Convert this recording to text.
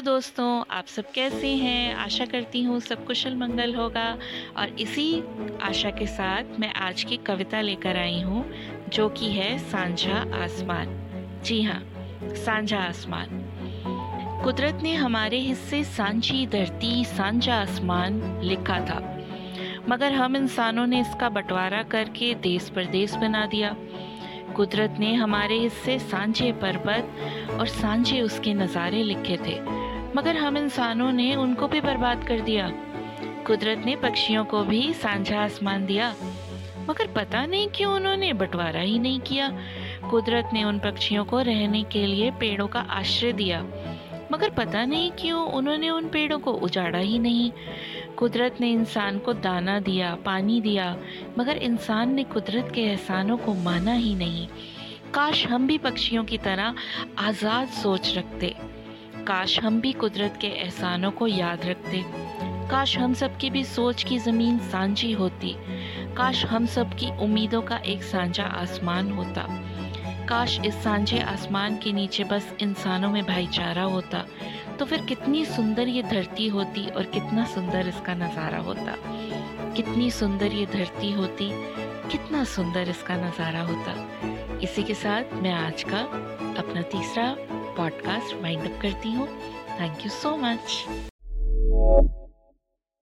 दोस्तों, आप सब कैसे हैं? आशा करती हूँ सब कुशल मंगल होगा। और इसी आशा के साथ मैं आज की कविता लेकर आई हूँ, जो कि है सांझा आसमान। जी हाँ सांझा आसमान। कुदरत ने हमारे हिस्से सांझी धरती, सांझा आसमान लिखा था। मगर हम इंसानों ने इसका बंटवारा करके देश परदेश बना दिया। कुदरत ने हमारे हिस्से सांझे पर्वत और सांझे उसके नज़ारे लिखे थे, मगर हम इंसानों ने उनको भी बर्बाद कर दिया। कुदरत ने पक्षियों को भी सांझा आसमान दिया, मगर पता नहीं क्यों उन्होंने बंटवारा ही नहीं किया। कुदरत ने उन पक्षियों को रहने के लिए पेड़ों का आश्रय दिया मगर पता नहीं क्यों उन्होंने उन पेड़ों को उजाड़ा ही नहीं। कुदरत ने इंसान को दाना दिया, पानी दिया, मगर इंसान ने कुदरत के एहसानों को माना ही नहीं। काश हम भी पक्षियों की तरह आज़ाद सोच रखते। काश हम भी कुदरत के एहसानों को याद रखते। काश हम सब की भी सोच की ज़मीन सांझी होती। काश हम सब की उम्मीदों का एक सांझा आसमान होता। काश इस सांझे आसमान के नीचे बस इंसानों में भाईचारा होता तो फिर कितनी सुंदर ये धरती होती और कितना सुंदर इसका नज़ारा होता। कितनी सुंदर ये धरती होती, कितना सुंदर इसका नज़ारा होता। इसी के साथ मैं आज का अपना तीसरा पॉडकास्ट वाइंड अप करती हूँ। Thank you so much